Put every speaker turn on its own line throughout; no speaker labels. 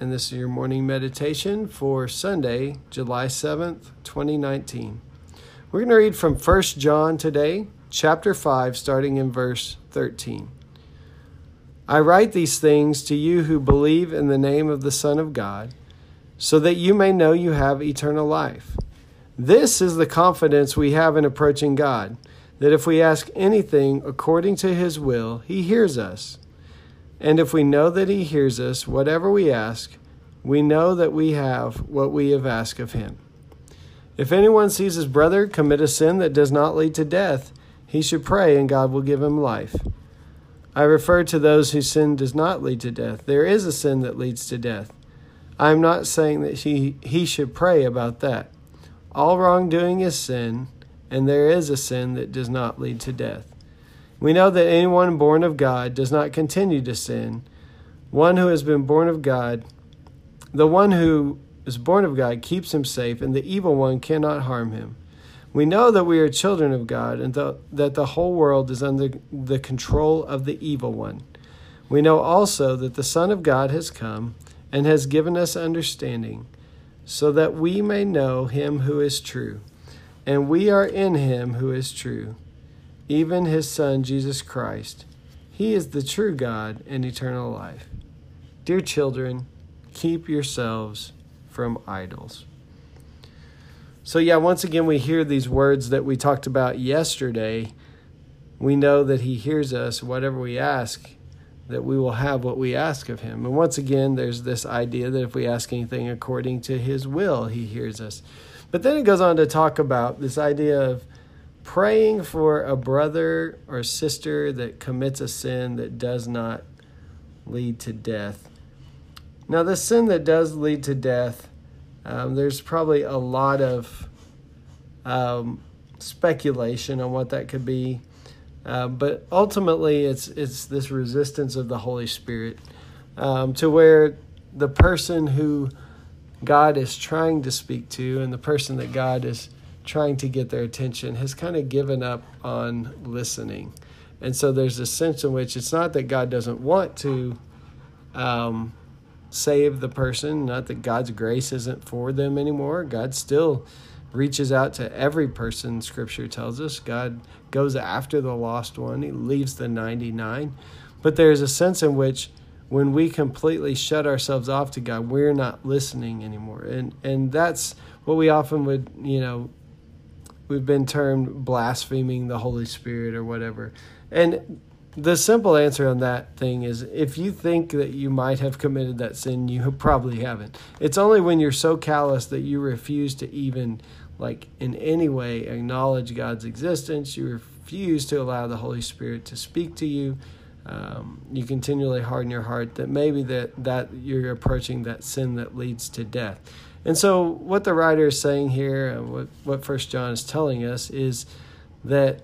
and this is your morning meditation for Sunday, July 7th, 2019. We're going to read from 1 John today, chapter 5, starting in verse 13. I write these things to you who believe in the name of the Son of God, so that you may know you have eternal life. This is the confidence we have in approaching God, that if we ask anything according to his will, he hears us. And if we know that He hears us, whatever we ask, we know that we have what we have asked of Him. If anyone sees his brother commit a sin that does not lead to death, he should pray and God will give him life. I refer to those whose sin does not lead to death. There is a sin that leads to death. I am not saying that he, he should pray about that. All wrongdoing is sin, and there is a sin that does not lead to death. We know that anyone born of God does not continue to sin. One who has been born of God, the one who is born of God keeps him safe, and the evil one cannot harm him. We know that we are children of God and th- that the whole world is under the control of the evil one. We know also that the Son of God has come and has given us understanding, so that we may know him who is true. And we are in him who is true even his Son, Jesus Christ. He is the true God and eternal life. Dear children, keep yourselves from idols. So, yeah, once again, we hear these words that we talked about yesterday. We know that He hears us, whatever we ask, that we will have what we ask of Him. And once again, there's this idea that if we ask anything according to His will, He hears us. But then it goes on to talk about this idea of praying for a brother or sister that commits a sin that does not lead to death. Now, the sin that does lead to death, um, there's probably a lot of um, speculation on what that could be, uh, but ultimately, it's it's this resistance of the Holy Spirit um, to where the person who God is trying to speak to and the person that God is trying to get their attention has kind of given up on listening. And so there's a sense in which it's not that God doesn't want to um, save the person, not that God's grace isn't for them anymore. God still reaches out to every person, Scripture tells us. God goes after the lost one, He leaves the 99. But there's a sense in which when we completely shut ourselves off to God, we're not listening anymore. And and that's what we often would, you know, we've been termed blaspheming the Holy Spirit or whatever. And the simple answer on that thing is if you think that you might have committed that sin, you probably haven't. It's only when you're so callous that you refuse to even, like, in any way acknowledge God's existence, you refuse to allow the Holy Spirit to speak to you. Um, you continually harden your heart that maybe that, that you're approaching that sin that leads to death. And so, what the writer is saying here, and what, what First John is telling us, is that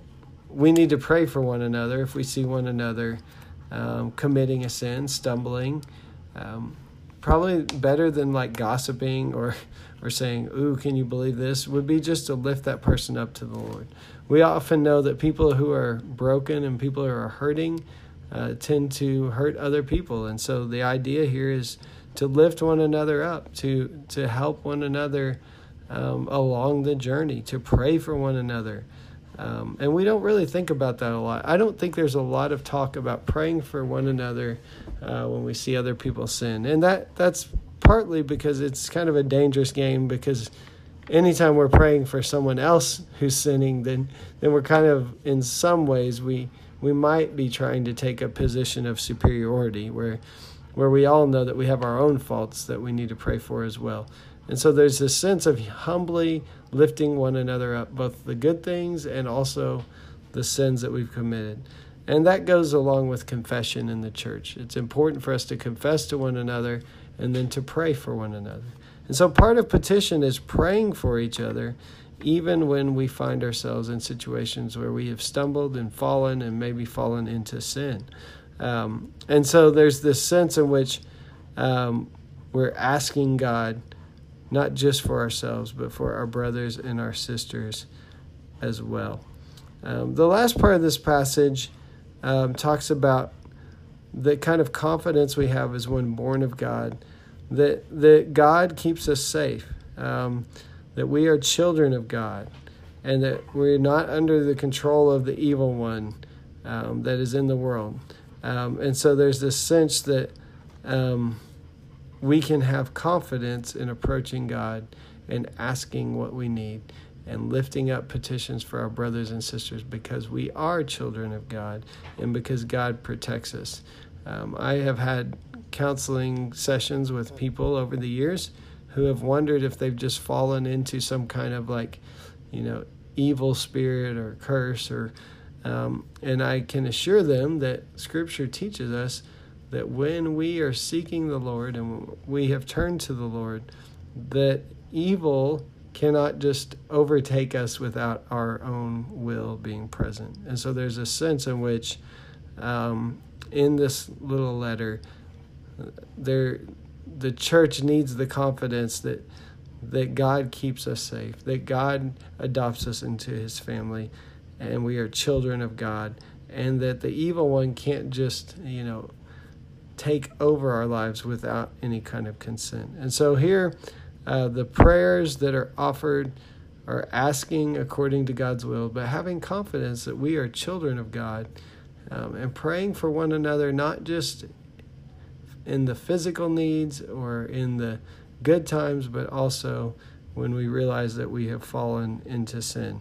we need to pray for one another if we see one another um, committing a sin, stumbling. Um, probably better than like gossiping or, or saying, Ooh, can you believe this? would be just to lift that person up to the Lord. We often know that people who are broken and people who are hurting uh, tend to hurt other people. And so, the idea here is to lift one another up, to to help one another um, along the journey, to pray for one another. Um, and we don't really think about that a lot. I don't think there's a lot of talk about praying for one another uh, when we see other people sin, and that that's partly because it's kind of a dangerous game because anytime we're praying for someone else who's sinning, then then we're kind of in some ways we we might be trying to take a position of superiority where where we all know that we have our own faults that we need to pray for as well. And so there's this sense of humbly lifting one another up, both the good things and also the sins that we've committed. And that goes along with confession in the church. It's important for us to confess to one another and then to pray for one another. And so part of petition is praying for each other, even when we find ourselves in situations where we have stumbled and fallen and maybe fallen into sin. Um, and so there's this sense in which um, we're asking God, not just for ourselves, but for our brothers and our sisters as well. Um, the last part of this passage um, talks about the kind of confidence we have as one born of God, that, that God keeps us safe, um, that we are children of God, and that we're not under the control of the evil one um, that is in the world. Um, and so there's this sense that um, we can have confidence in approaching God and asking what we need and lifting up petitions for our brothers and sisters because we are children of God and because God protects us. Um, I have had counseling sessions with people over the years who have wondered if they've just fallen into some kind of like, you know, evil spirit or curse or um, and I can assure them that Scripture teaches us that when we are seeking the Lord and we have turned to the Lord, that evil cannot just overtake us without our own will being present. And so there's a sense in which, um, in this little letter, there, the church needs the confidence that that God keeps us safe, that God adopts us into His family, and we are children of God, and that the evil one can't just, you know, take over our lives without any kind of consent. And so here, uh, the prayers that are offered are asking according to God's will, but having confidence that we are children of God um, and praying for one another, not just in the physical needs or in the good times, but also when we realize that we have fallen into sin.